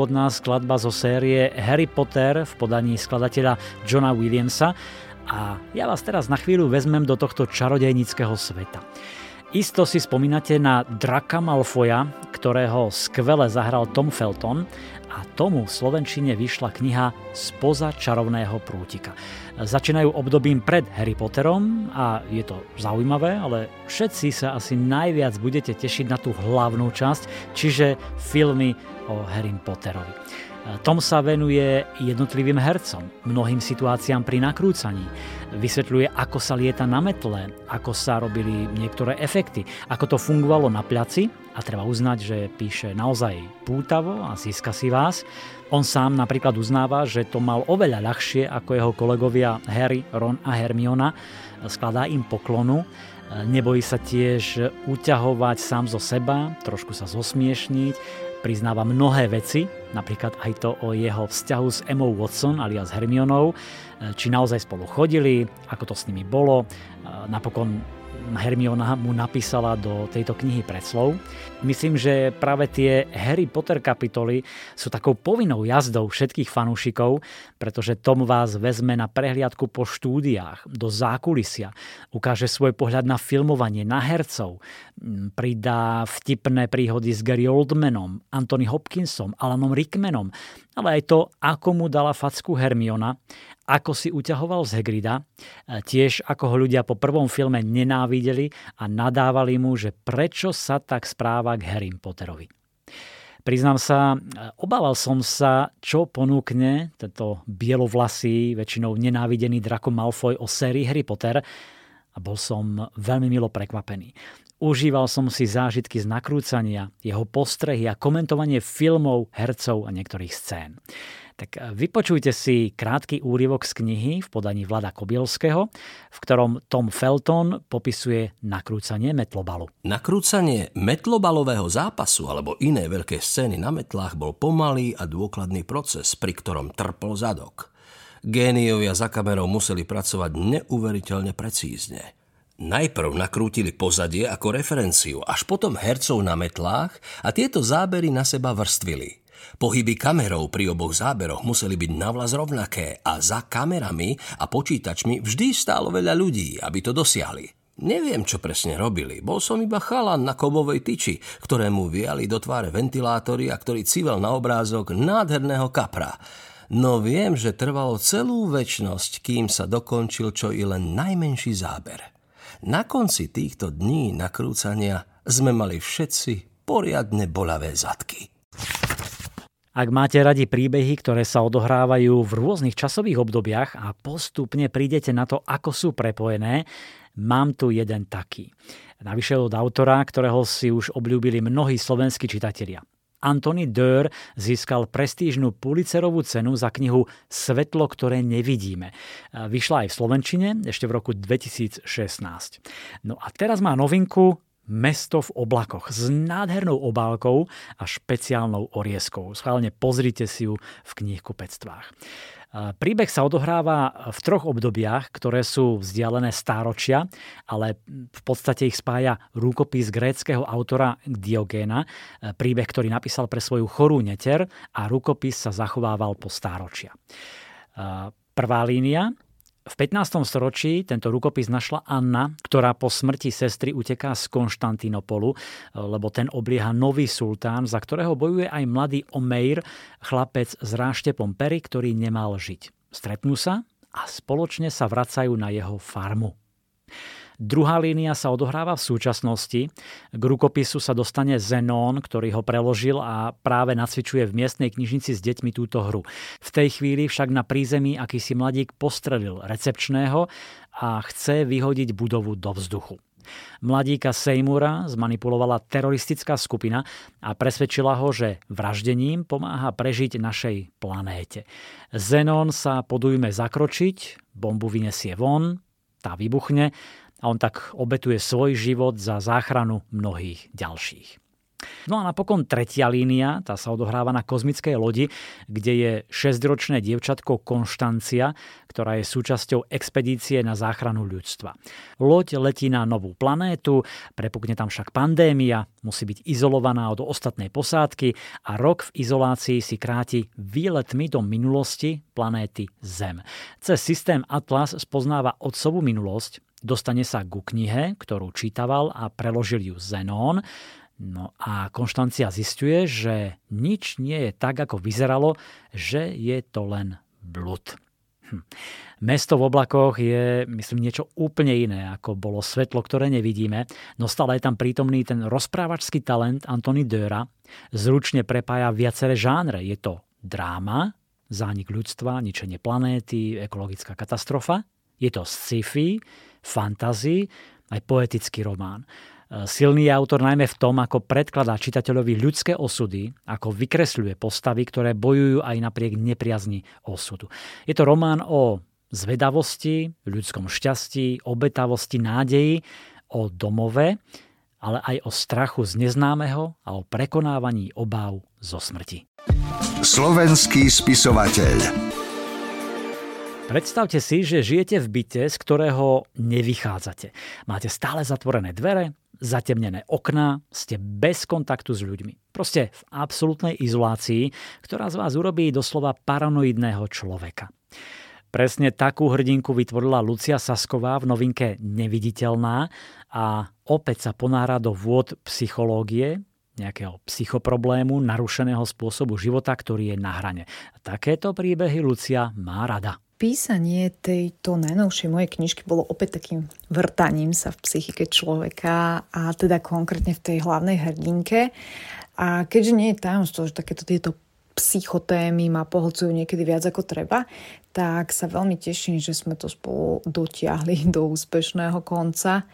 úvodná skladba zo série Harry Potter v podaní skladateľa Johna Williamsa a ja vás teraz na chvíľu vezmem do tohto čarodejnického sveta. Isto si spomínate na Draka Malfoja, ktorého skvele zahral Tom Felton a tomu v Slovenčine vyšla kniha Spoza čarovného prútika. Začínajú obdobím pred Harry Potterom a je to zaujímavé, ale všetci sa asi najviac budete tešiť na tú hlavnú časť, čiže filmy o Harry Potterovi. Tom sa venuje jednotlivým hercom, mnohým situáciám pri nakrúcaní. Vysvetľuje, ako sa lieta na metle, ako sa robili niektoré efekty, ako to fungovalo na placi a treba uznať, že píše naozaj pútavo a získa si vás. On sám napríklad uznáva, že to mal oveľa ľahšie ako jeho kolegovia Harry, Ron a Hermiona. Skladá im poklonu Nebojí sa tiež uťahovať sám zo seba, trošku sa zosmiešniť, priznáva mnohé veci, napríklad aj to o jeho vzťahu s Emma Watson alias Hermionou, či naozaj spolu chodili, ako to s nimi bolo. Napokon Hermiona mu napísala do tejto knihy predslov. Myslím, že práve tie Harry Potter kapitoly sú takou povinnou jazdou všetkých fanúšikov, pretože Tom vás vezme na prehliadku po štúdiách, do zákulisia, ukáže svoj pohľad na filmovanie, na hercov, pridá vtipné príhody s Gary Oldmanom, Anthony Hopkinsom, Alanom Rickmanom, ale aj to, ako mu dala facku Hermiona ako si uťahoval z Hegrida, e, tiež ako ho ľudia po prvom filme nenávideli a nadávali mu, že prečo sa tak správa k Harry Potterovi. Priznám sa, obával som sa, čo ponúkne tento bielovlasý, väčšinou nenávidený Draco Malfoy o sérii Harry Potter a bol som veľmi milo prekvapený. Užíval som si zážitky z nakrúcania, jeho postrehy a komentovanie filmov, hercov a niektorých scén. Tak e, vypočujte si krátky úryvok z knihy v podaní Vlada Kobielského, v ktorom Tom Felton popisuje nakrúcanie metlobalu. Nakrúcanie metlobalového zápasu alebo iné veľké scény na metlách bol pomalý a dôkladný proces, pri ktorom trpol zadok. Géniovia za kamerou museli pracovať neuveriteľne precízne. Najprv nakrútili pozadie ako referenciu, až potom hercov na metlách a tieto zábery na seba vrstvili – Pohyby kamerov pri oboch záberoch museli byť navlas rovnaké a za kamerami a počítačmi vždy stálo veľa ľudí, aby to dosiahli. Neviem, čo presne robili. Bol som iba chalan na kovovej tyči, ktorému viali do tváre ventilátory a ktorý civel na obrázok nádherného kapra. no viem, že trvalo celú väčnosť, kým sa dokončil čo i len najmenší záber. Na konci týchto dní nakrúcania sme mali všetci poriadne bolavé zadky. Ak máte radi príbehy, ktoré sa odohrávajú v rôznych časových obdobiach a postupne prídete na to, ako sú prepojené, mám tu jeden taký. Navyše od autora, ktorého si už obľúbili mnohí slovenskí čitatelia. Anthony Dörr získal prestížnú Pulitzerovú cenu za knihu Svetlo, ktoré nevidíme. Vyšla aj v Slovenčine ešte v roku 2016. No a teraz má novinku Mesto v oblakoch s nádhernou obálkou a špeciálnou orieskou. Schválne pozrite si ju v knihkupectvách. Príbeh sa odohráva v troch obdobiach, ktoré sú vzdialené stáročia, ale v podstate ich spája rukopis gréckého autora Diogéna, príbeh, ktorý napísal pre svoju chorú neter a rukopis sa zachovával po stáročia. Prvá línia v 15. storočí tento rukopis našla Anna, ktorá po smrti sestry uteká z Konštantinopolu, lebo ten oblieha nový sultán, za ktorého bojuje aj mladý Omeir, chlapec s ráštepom pery, ktorý nemal žiť. Stretnú sa a spoločne sa vracajú na jeho farmu. Druhá línia sa odohráva v súčasnosti. K rukopisu sa dostane Zenón, ktorý ho preložil a práve nacvičuje v miestnej knižnici s deťmi túto hru. V tej chvíli však na prízemí akýsi mladík postrelil recepčného a chce vyhodiť budovu do vzduchu. Mladíka Seymoura zmanipulovala teroristická skupina a presvedčila ho, že vraždením pomáha prežiť našej planéte. Zenon sa podujme zakročiť, bombu vyniesie von, tá vybuchne a on tak obetuje svoj život za záchranu mnohých ďalších. No a napokon tretia línia, tá sa odohráva na kozmickej lodi, kde je šesťročné dievčatko Konštancia, ktorá je súčasťou expedície na záchranu ľudstva. Loď letí na novú planétu, prepukne tam však pandémia, musí byť izolovaná od ostatnej posádky a rok v izolácii si kráti výletmi do minulosti planéty Zem. Cez systém Atlas spoznáva otcovú minulosť, Dostane sa ku knihe, ktorú čítaval a preložil ju Zenón. No a Konštancia zistuje, že nič nie je tak, ako vyzeralo, že je to len blud. Hm. Mesto v oblakoch je, myslím, niečo úplne iné, ako bolo svetlo, ktoré nevidíme, no stále je tam prítomný ten rozprávačský talent Antony Döra. Zručne prepája viaceré žánre. Je to dráma, zánik ľudstva, ničenie planéty, ekologická katastrofa. Je to sci-fi, fantasy, aj poetický román. E, silný je autor najmä v tom, ako predkladá čitateľovi ľudské osudy, ako vykresľuje postavy, ktoré bojujú aj napriek nepriazni osudu. Je to román o zvedavosti, ľudskom šťastí, obetavosti, nádeji, o domove, ale aj o strachu z neznámeho a o prekonávaní obáv zo smrti. Slovenský spisovateľ Predstavte si, že žijete v byte, z ktorého nevychádzate. Máte stále zatvorené dvere, zatemnené okná, ste bez kontaktu s ľuďmi. Proste v absolútnej izolácii, ktorá z vás urobí doslova paranoidného človeka. Presne takú hrdinku vytvorila Lucia Sasková v novinke Neviditeľná a opäť sa ponára do vôd psychológie, nejakého psychoproblému, narušeného spôsobu života, ktorý je na hrane. Takéto príbehy Lucia má rada. Písanie tejto najnovšej mojej knižky bolo opäť takým vrtaním sa v psychike človeka a teda konkrétne v tej hlavnej hrdinke. A keďže nie je tajomstvo, že takéto tieto psychotémy ma pohlcujú niekedy viac ako treba, tak sa veľmi teším, že sme to spolu dotiahli do úspešného konca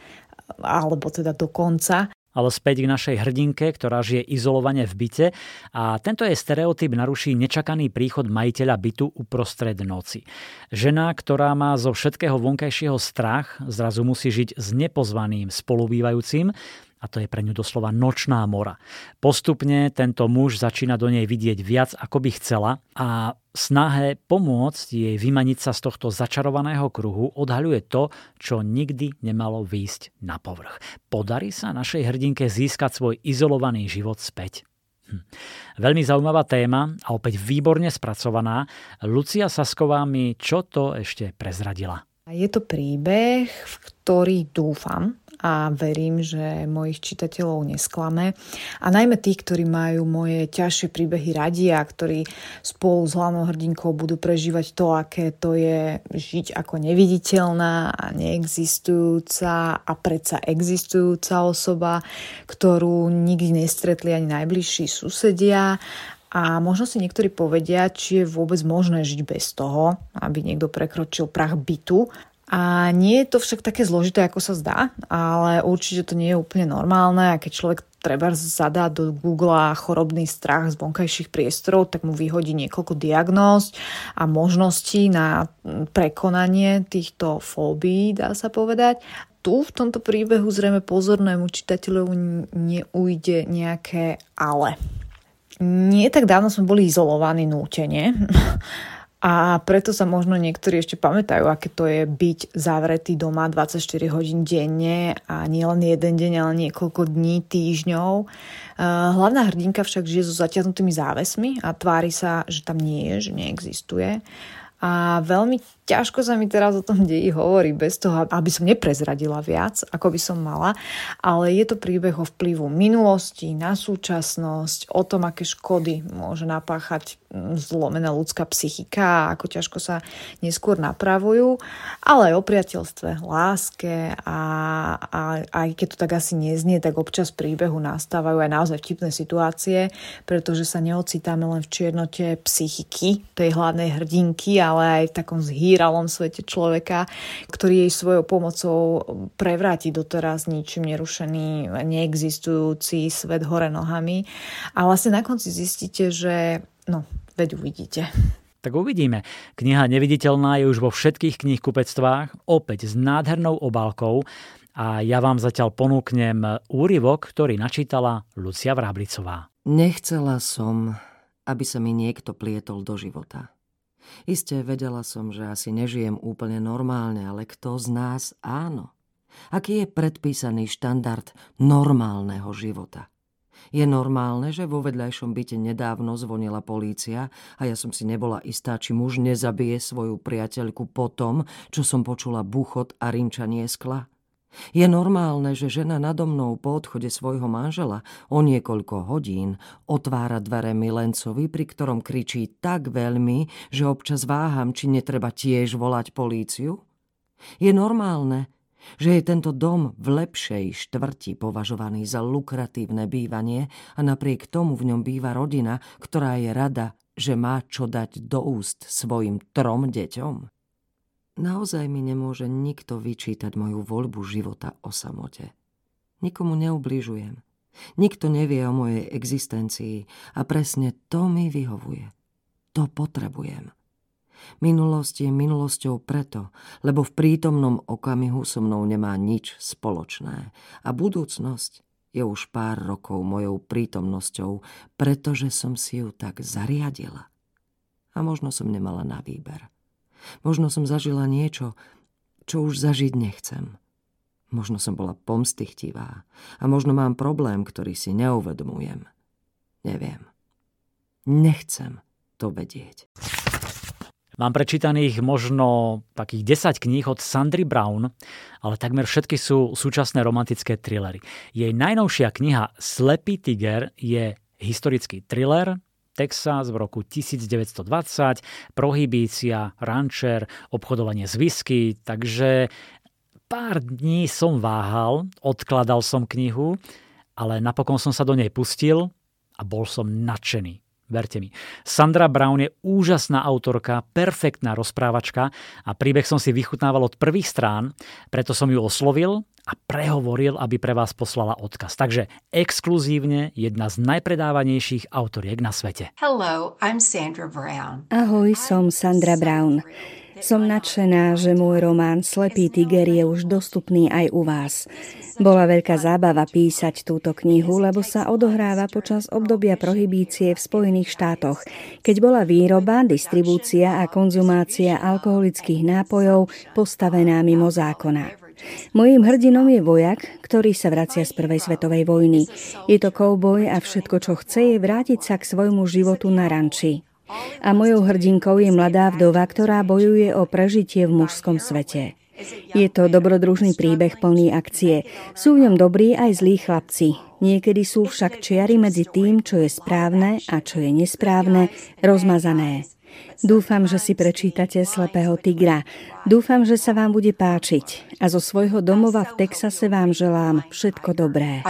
alebo teda do konca ale späť k našej hrdinke, ktorá žije izolovane v byte a tento jej stereotyp naruší nečakaný príchod majiteľa bytu uprostred noci. Žena, ktorá má zo všetkého vonkajšieho strach, zrazu musí žiť s nepozvaným spolubývajúcim, a to je pre ňu doslova nočná mora. Postupne tento muž začína do nej vidieť viac, ako by chcela a snahe pomôcť jej vymaniť sa z tohto začarovaného kruhu odhaľuje to, čo nikdy nemalo výjsť na povrch. Podarí sa našej hrdinke získať svoj izolovaný život späť. Hm. Veľmi zaujímavá téma a opäť výborne spracovaná. Lucia Sasková mi čo to ešte prezradila. Je to príbeh, v ktorý dúfam, a verím, že mojich čitateľov nesklame. A najmä tých, ktorí majú moje ťažšie príbehy radi a ktorí spolu s hlavnou hrdinkou budú prežívať to, aké to je žiť ako neviditeľná a neexistujúca a predsa existujúca osoba, ktorú nikdy nestretli ani najbližší susedia a možno si niektorí povedia, či je vôbec možné žiť bez toho, aby niekto prekročil prach bytu. A nie je to však také zložité, ako sa zdá, ale určite to nie je úplne normálne a keď človek treba zadá do Google chorobný strach z vonkajších priestorov, tak mu vyhodí niekoľko diagnóz a možností na prekonanie týchto fóbií, dá sa povedať. Tu v tomto príbehu zrejme pozornému čitateľovi neujde nejaké ale. Nie tak dávno sme boli izolovaní nútene a preto sa možno niektorí ešte pamätajú, aké to je byť zavretý doma 24 hodín denne a nie len jeden deň, ale niekoľko dní, týždňov. Hlavná hrdinka však žije so zatiahnutými závesmi a tvári sa, že tam nie je, že neexistuje. A veľmi ťažko sa mi teraz o tom deji hovorí bez toho, aby som neprezradila viac, ako by som mala, ale je to príbeh o vplyvu minulosti na súčasnosť, o tom, aké škody môže napáchať mm, zlomená ľudská psychika, ako ťažko sa neskôr napravujú, ale aj o priateľstve, láske a, a aj keď to tak asi neznie, tak občas príbehu nastávajú aj naozaj vtipné situácie, pretože sa neocitáme len v čiernote psychiky tej hlavnej hrdinky, ale aj v takom zhýr špirálom svete človeka, ktorý jej svojou pomocou prevráti doteraz ničím nerušený, neexistujúci svet hore nohami. A vlastne na konci zistíte, že no, veď uvidíte. Tak uvidíme. Kniha Neviditeľná je už vo všetkých knihkupectvách, opäť s nádhernou obálkou a ja vám zatiaľ ponúknem úryvok, ktorý načítala Lucia Vráblicová. Nechcela som, aby sa mi niekto plietol do života. Isté vedela som, že asi nežijem úplne normálne, ale kto z nás áno? Aký je predpísaný štandard normálneho života? Je normálne, že vo vedľajšom byte nedávno zvonila polícia a ja som si nebola istá, či muž nezabije svoju priateľku po tom, čo som počula buchot a rinčanie skla? Je normálne, že žena nado mnou po odchode svojho manžela o niekoľko hodín otvára dvere milencovi, pri ktorom kričí tak veľmi, že občas váham, či netreba tiež volať políciu? Je normálne, že je tento dom v lepšej štvrti považovaný za lukratívne bývanie a napriek tomu v ňom býva rodina, ktorá je rada, že má čo dať do úst svojim trom deťom? Naozaj mi nemôže nikto vyčítať moju voľbu života o samote. Nikomu neubližujem. Nikto nevie o mojej existencii a presne to mi vyhovuje. To potrebujem. Minulosť je minulosťou preto, lebo v prítomnom okamihu so mnou nemá nič spoločné a budúcnosť je už pár rokov mojou prítomnosťou, pretože som si ju tak zariadila. A možno som nemala na výber. Možno som zažila niečo, čo už zažiť nechcem. Možno som bola pomstychtivá a možno mám problém, ktorý si neuvedomujem. Neviem. Nechcem to vedieť. Mám prečítaných možno takých 10 kníh od Sandry Brown, ale takmer všetky sú súčasné romantické thrillery. Jej najnovšia kniha Slepý tiger je historický thriller, Texas v roku 1920, prohibícia, rančer, obchodovanie s whisky, takže pár dní som váhal, odkladal som knihu, ale napokon som sa do nej pustil a bol som nadšený. Verte mi. Sandra Brown je úžasná autorka, perfektná rozprávačka a príbeh som si vychutnával od prvých strán, preto som ju oslovil a prehovoril, aby pre vás poslala odkaz. Takže exkluzívne jedna z najpredávanejších autoriek na svete. Hello, I'm Sandra Brown. Ahoj, som Sandra Brown. Som nadšená, že môj román Slepý tiger je už dostupný aj u vás. Bola veľká zábava písať túto knihu, lebo sa odohráva počas obdobia prohibície v Spojených štátoch, keď bola výroba, distribúcia a konzumácia alkoholických nápojov postavená mimo zákona. Mojím hrdinom je vojak, ktorý sa vracia z prvej svetovej vojny. Je to kouboj a všetko, čo chce, je vrátiť sa k svojmu životu na ranči. A mojou hrdinkou je mladá vdova, ktorá bojuje o prežitie v mužskom svete. Je to dobrodružný príbeh plný akcie. Sú v ňom dobrí aj zlí chlapci. Niekedy sú však čiary medzi tým, čo je správne a čo je nesprávne, rozmazané. Dúfam, že si prečítate Slepého tigra. Dúfam, že sa vám bude páčiť. A zo svojho domova v Texase vám želám všetko dobré.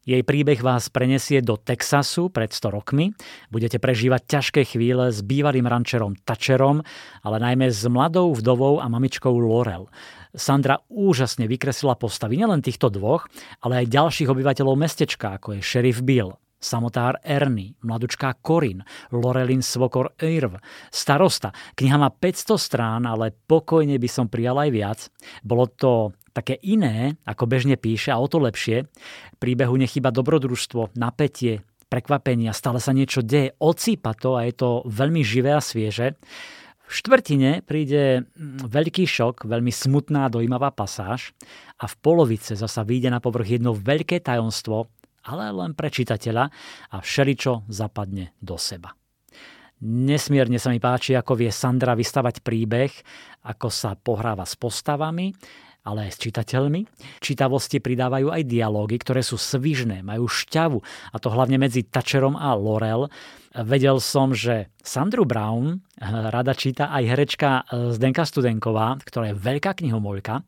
Jej príbeh vás prenesie do Texasu pred 100 rokmi. Budete prežívať ťažké chvíle s bývalým rančerom Tačerom, ale najmä s mladou vdovou a mamičkou Laurel. Sandra úžasne vykreslila postavy nielen týchto dvoch, ale aj ďalších obyvateľov mestečka, ako je šerif Bill, samotár Ernie, mladučká Corin, Lorelin Svokor Irv, starosta. Kniha má 500 strán, ale pokojne by som prijal aj viac. Bolo to také iné, ako bežne píše a o to lepšie. Príbehu nechyba dobrodružstvo, napätie, prekvapenia, stále sa niečo deje, ocípa to a je to veľmi živé a svieže. V štvrtine príde mm, veľký šok, veľmi smutná dojímavá pasáž a v polovice zasa vyjde na povrch jedno veľké tajomstvo, ale len pre čitateľa a všeličo zapadne do seba. Nesmierne sa mi páči, ako vie Sandra vystavať príbeh, ako sa pohráva s postavami, ale aj s čitateľmi. Čitavosti pridávajú aj dialógy, ktoré sú svižné, majú šťavu, a to hlavne medzi Tačerom a Lorel. Vedel som, že Sandru Brown rada číta aj herečka Zdenka Studenková, ktorá je veľká knihomoľka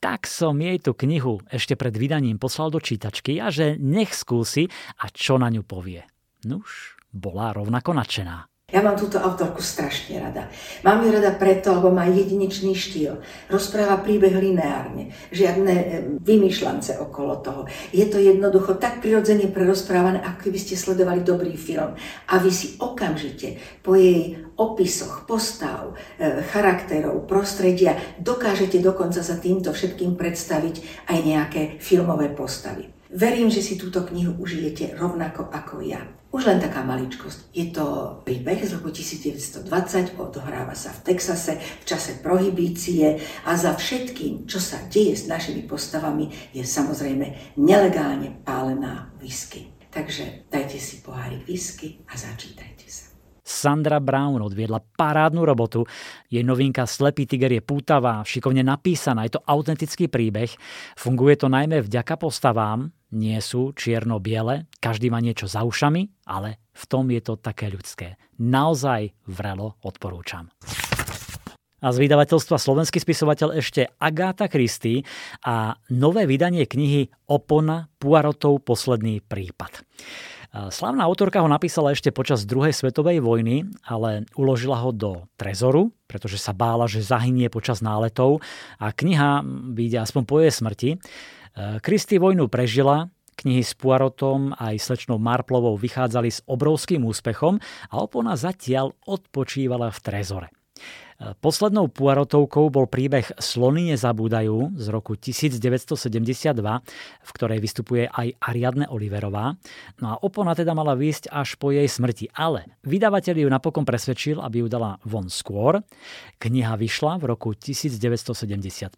tak som jej tú knihu ešte pred vydaním poslal do čítačky a že nech skúsi a čo na ňu povie. Nuž, bola rovnako nadšená. Ja mám túto autorku strašne rada. Mám ju rada preto, lebo má jedinečný štýl. Rozpráva príbeh lineárne, žiadne e, vymýšľance okolo toho. Je to jednoducho tak prirodzene prerozprávané, ako keby ste sledovali dobrý film. A vy si okamžite po jej opisoch, postav, e, charakterov, prostredia dokážete dokonca za týmto všetkým predstaviť aj nejaké filmové postavy. Verím, že si túto knihu užijete rovnako ako ja. Už len taká maličkosť. Je to príbeh z roku 1920, odohráva sa v Texase v čase prohibície a za všetkým, čo sa deje s našimi postavami, je samozrejme nelegálne pálená whisky. Takže dajte si pohárik whisky a začítajte sa. Sandra Brown odviedla parádnu robotu. Jej novinka Slepý tiger je pútavá, šikovne napísaná, je to autentický príbeh. Funguje to najmä vďaka postavám, nie sú čierno-biele, každý má niečo za ušami, ale v tom je to také ľudské. Naozaj vrelo odporúčam. A z vydavateľstva slovenský spisovateľ ešte Agáta Christy a nové vydanie knihy Opona Puarotov posledný prípad. Slavná autorka ho napísala ešte počas druhej svetovej vojny, ale uložila ho do trezoru, pretože sa bála, že zahynie počas náletov a kniha vyjde aspoň po jej smrti. Kristy vojnu prežila, knihy s Puarotom aj slečnou Marplovou vychádzali s obrovským úspechom a opona zatiaľ odpočívala v trezore. Poslednou Puarotovkou bol príbeh Slony nezabúdajú z roku 1972, v ktorej vystupuje aj Ariadne Oliverová. No a opona teda mala výjsť až po jej smrti, ale vydavateľ ju napokon presvedčil, aby ju dala von skôr. Kniha vyšla v roku 1975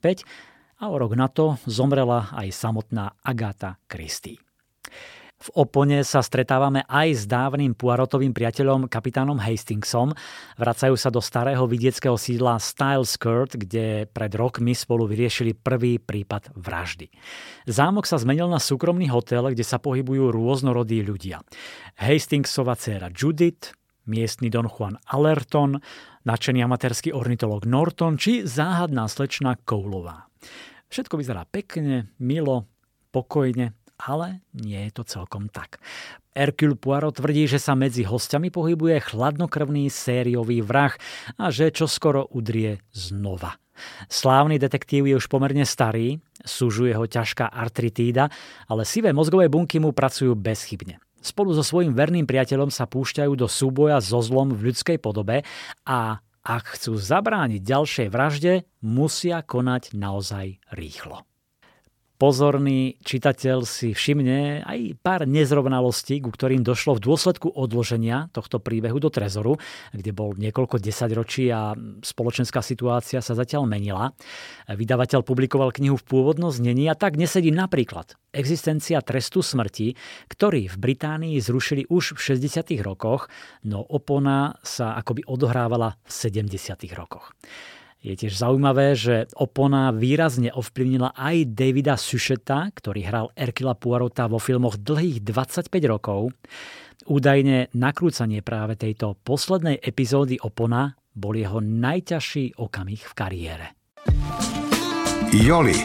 a o rok na to zomrela aj samotná Agáta Christie. V Opone sa stretávame aj s dávnym Puarotovým priateľom kapitánom Hastingsom. Vracajú sa do starého vidieckého sídla Style Skirt, kde pred rokmi spolu vyriešili prvý prípad vraždy. Zámok sa zmenil na súkromný hotel, kde sa pohybujú rôznorodí ľudia. Hastingsova dcéra Judith, miestny Don Juan Allerton, nadšený amatérsky ornitolog Norton či záhadná slečna Koulová. Všetko vyzerá pekne, milo, pokojne, ale nie je to celkom tak. Hercule Poirot tvrdí, že sa medzi hostiami pohybuje chladnokrvný sériový vrah a že čoskoro udrie znova. Slávny detektív je už pomerne starý, súžuje ho ťažká artritída, ale sivé mozgové bunky mu pracujú bezchybne. Spolu so svojím verným priateľom sa púšťajú do súboja so zlom v ľudskej podobe a ak chcú zabrániť ďalšej vražde, musia konať naozaj rýchlo pozorný čitateľ si všimne aj pár nezrovnalostí, ku ktorým došlo v dôsledku odloženia tohto príbehu do Trezoru, kde bol niekoľko desaťročí a spoločenská situácia sa zatiaľ menila. Vydavateľ publikoval knihu v pôvodnom znení a tak nesedí napríklad existencia trestu smrti, ktorý v Británii zrušili už v 60. rokoch, no opona sa akoby odohrávala v 70. rokoch. Je tiež zaujímavé, že opona výrazne ovplyvnila aj Davida Sušeta, ktorý hral Erkila Poirota vo filmoch dlhých 25 rokov. Údajne nakrúcanie práve tejto poslednej epizódy Opona bol jeho najťažší okamih v kariére. Joli.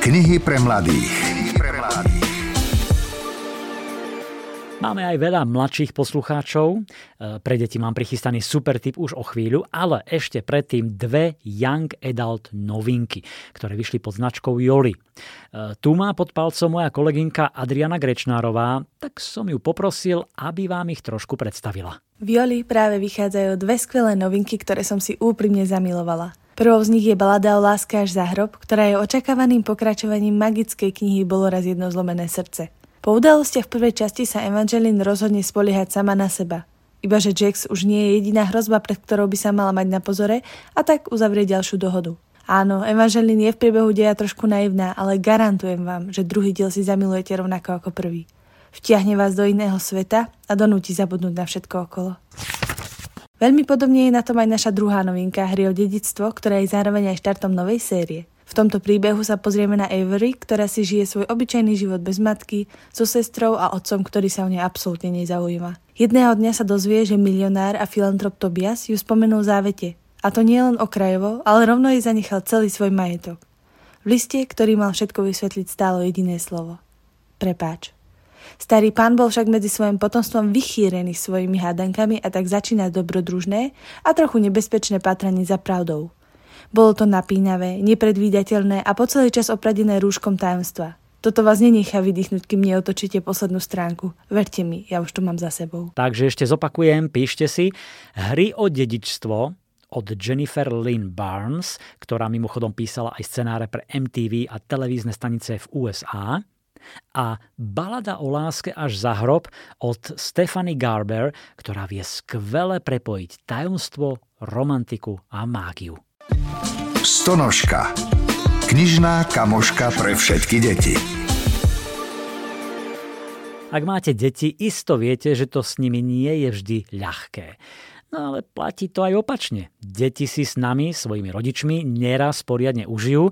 Knihy pre mladých. Máme aj veľa mladších poslucháčov. E, pre deti mám prichystaný super tip už o chvíľu, ale ešte predtým dve Young Adult novinky, ktoré vyšli pod značkou Joli. E, tu má pod palcom moja kolegynka Adriana Grečnárová, tak som ju poprosil, aby vám ich trošku predstavila. V Joli práve vychádzajú dve skvelé novinky, ktoré som si úprimne zamilovala. Prvou z nich je balada o láske až za hrob, ktorá je očakávaným pokračovaním magickej knihy Bolo raz jedno zlomené srdce. Po udalostiach v prvej časti sa Evangeline rozhodne spoliehať sama na seba. Iba že Jax už nie je jediná hrozba, pred ktorou by sa mala mať na pozore a tak uzavrie ďalšiu dohodu. Áno, Evangeline je v priebehu deja trošku naivná, ale garantujem vám, že druhý diel si zamilujete rovnako ako prvý. Vtiahne vás do iného sveta a donúti zabudnúť na všetko okolo. Veľmi podobne je na tom aj naša druhá novinka, hry o dedictvo, ktorá je zároveň aj štartom novej série. V tomto príbehu sa pozrieme na Avery, ktorá si žije svoj obyčajný život bez matky, so sestrou a otcom, ktorý sa o nej absolútne nezaujíma. Jedného dňa sa dozvie, že milionár a filantrop Tobias ju spomenul závete. A to nie len okrajovo, ale rovno jej zanechal celý svoj majetok. V liste, ktorý mal všetko vysvetliť, stálo jediné slovo. Prepáč. Starý pán bol však medzi svojim potomstvom vychýrený svojimi hádankami a tak začína dobrodružné a trochu nebezpečné patranie za pravdou. Bolo to napínavé, nepredvídateľné a po celý čas opradené rúškom tajomstva. Toto vás nenechá vydýchnuť, kým neotočíte poslednú stránku. Verte mi, ja už to mám za sebou. Takže ešte zopakujem, píšte si Hry o dedičstvo od Jennifer Lynn Barnes, ktorá mimochodom písala aj scenáre pre MTV a televízne stanice v USA a Balada o láske až za hrob od Stephanie Garber, ktorá vie skvele prepojiť tajomstvo, romantiku a mágiu. Stonožka. Knižná kamoška pre všetky deti. Ak máte deti, isto viete, že to s nimi nie je vždy ľahké. No ale platí to aj opačne. Deti si s nami, svojimi rodičmi, neraz poriadne užijú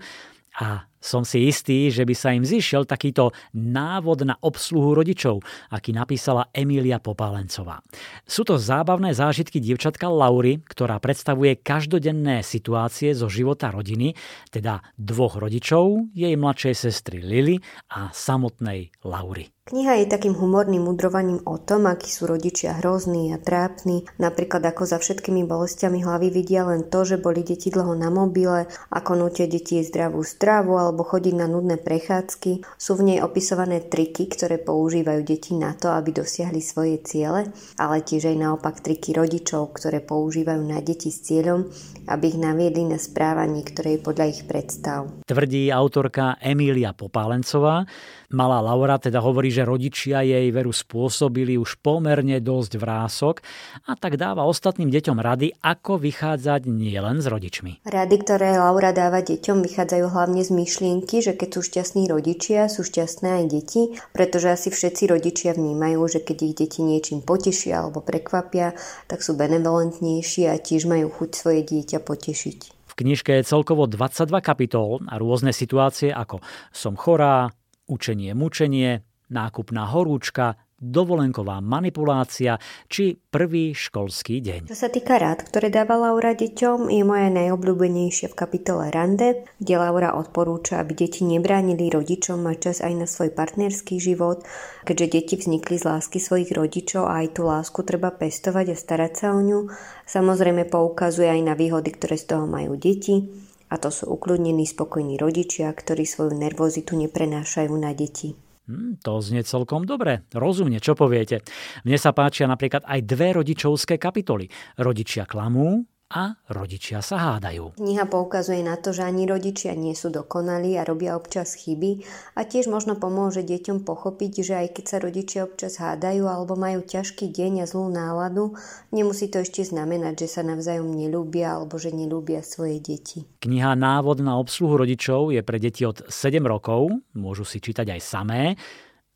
a som si istý, že by sa im zišiel takýto návod na obsluhu rodičov, aký napísala Emília Popálencová. Sú to zábavné zážitky dievčatka Laury, ktorá predstavuje každodenné situácie zo života rodiny, teda dvoch rodičov, jej mladšej sestry Lily a samotnej Laury. Kniha je takým humorným mudrovaním o tom, akí sú rodičia hrozní a trápni, napríklad ako za všetkými bolestiami hlavy vidia len to, že boli deti dlho na mobile, ako nutia deti zdravú stravu alebo chodiť na nudné prechádzky. Sú v nej opisované triky, ktoré používajú deti na to, aby dosiahli svoje ciele, ale tiež aj naopak triky rodičov, ktoré používajú na deti s cieľom, aby ich naviedli na správanie, ktoré je podľa ich predstav. Tvrdí autorka Emília Popálencová, Malá Laura teda hovorí, že rodičia jej veru spôsobili už pomerne dosť vrások a tak dáva ostatným deťom rady, ako vychádzať nielen s rodičmi. Rady, ktoré Laura dáva deťom, vychádzajú hlavne z myšlienky, že keď sú šťastní rodičia, sú šťastné aj deti, pretože asi všetci rodičia vnímajú, že keď ich deti niečím potešia alebo prekvapia, tak sú benevolentnejší a tiež majú chuť svoje dieťa potešiť. V knižke je celkovo 22 kapitol a rôzne situácie ako som chorá, učenie mučenie, nákupná horúčka, dovolenková manipulácia či prvý školský deň. Čo sa týka rád, ktoré dáva Laura deťom, je moja najobľúbenejšia v kapitole Rande, kde Laura odporúča, aby deti nebránili rodičom mať čas aj na svoj partnerský život, keďže deti vznikli z lásky svojich rodičov a aj tú lásku treba pestovať a starať sa o ňu. Samozrejme poukazuje aj na výhody, ktoré z toho majú deti a to sú ukludnení, spokojní rodičia, ktorí svoju nervozitu neprenášajú na deti. Hmm, to znie celkom dobre. Rozumne, čo poviete. Mne sa páčia napríklad aj dve rodičovské kapitoly. Rodičia klamú a rodičia sa hádajú. Kniha poukazuje na to, že ani rodičia nie sú dokonalí a robia občas chyby a tiež možno pomôže deťom pochopiť, že aj keď sa rodičia občas hádajú alebo majú ťažký deň a zlú náladu, nemusí to ešte znamenať, že sa navzájom nelúbia alebo že nelúbia svoje deti. Kniha Návod na obsluhu rodičov je pre deti od 7 rokov, môžu si čítať aj samé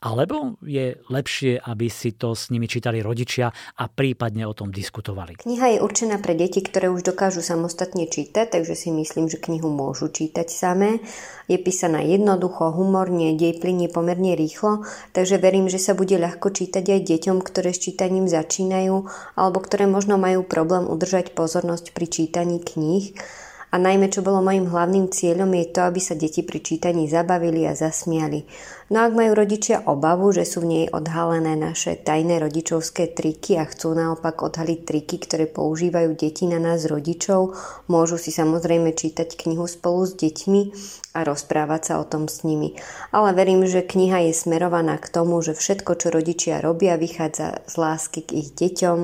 Alebo je lepšie, aby si to s nimi čítali rodičia a prípadne o tom diskutovali? Kniha je určená pre deti, ktoré už dokážu samostatne čítať, takže si myslím, že knihu môžu čítať samé. Je písaná jednoducho, humorne, dej plinie pomerne rýchlo, takže verím, že sa bude ľahko čítať aj deťom, ktoré s čítaním začínajú alebo ktoré možno majú problém udržať pozornosť pri čítaní kníh a najmä čo bolo mojim hlavným cieľom je to, aby sa deti pri čítaní zabavili a zasmiali. No ak majú rodičia obavu, že sú v nej odhalené naše tajné rodičovské triky a chcú naopak odhaliť triky, ktoré používajú deti na nás rodičov, môžu si samozrejme čítať knihu spolu s deťmi a rozprávať sa o tom s nimi. Ale verím, že kniha je smerovaná k tomu, že všetko, čo rodičia robia, vychádza z lásky k ich deťom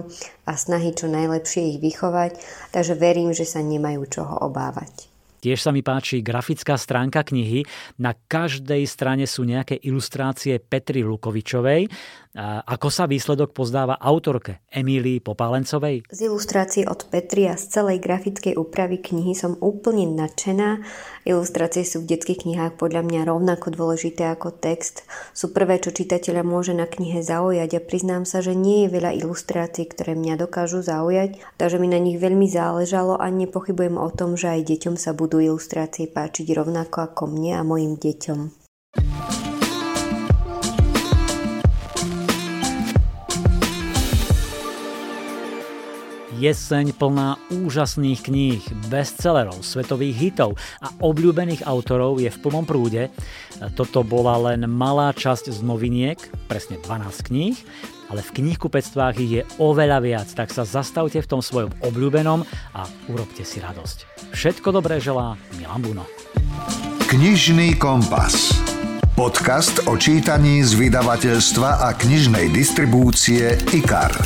a snahy čo najlepšie ich vychovať, takže verím, že sa nemajú čoho obávať. Tiež sa mi páči grafická stránka knihy. Na každej strane sú nejaké ilustrácie Petry Lukovičovej. Ako sa výsledok pozdáva autorke Emílii Popálencovej? Z ilustrácií od Petri a z celej grafickej úpravy knihy som úplne nadšená. Ilustrácie sú v detských knihách podľa mňa rovnako dôležité ako text. Sú prvé, čo čitateľa môže na knihe zaujať a priznám sa, že nie je veľa ilustrácií, ktoré mňa dokážu zaujať, takže mi na nich veľmi záležalo a nepochybujem o tom, že aj deťom sa budú ilustrácie páčiť rovnako ako mne a mojim deťom. Jeseň plná úžasných kníh, bestsellerov, svetových hitov a obľúbených autorov je v plnom prúde. Toto bola len malá časť z noviniek, presne 12 kníh, ale v knihkupectvách ich je oveľa viac, tak sa zastavte v tom svojom obľúbenom a urobte si radosť. Všetko dobré želá Milan Buno. Knižný kompas. Podcast o čítaní z vydavateľstva a knižnej distribúcie IKAR.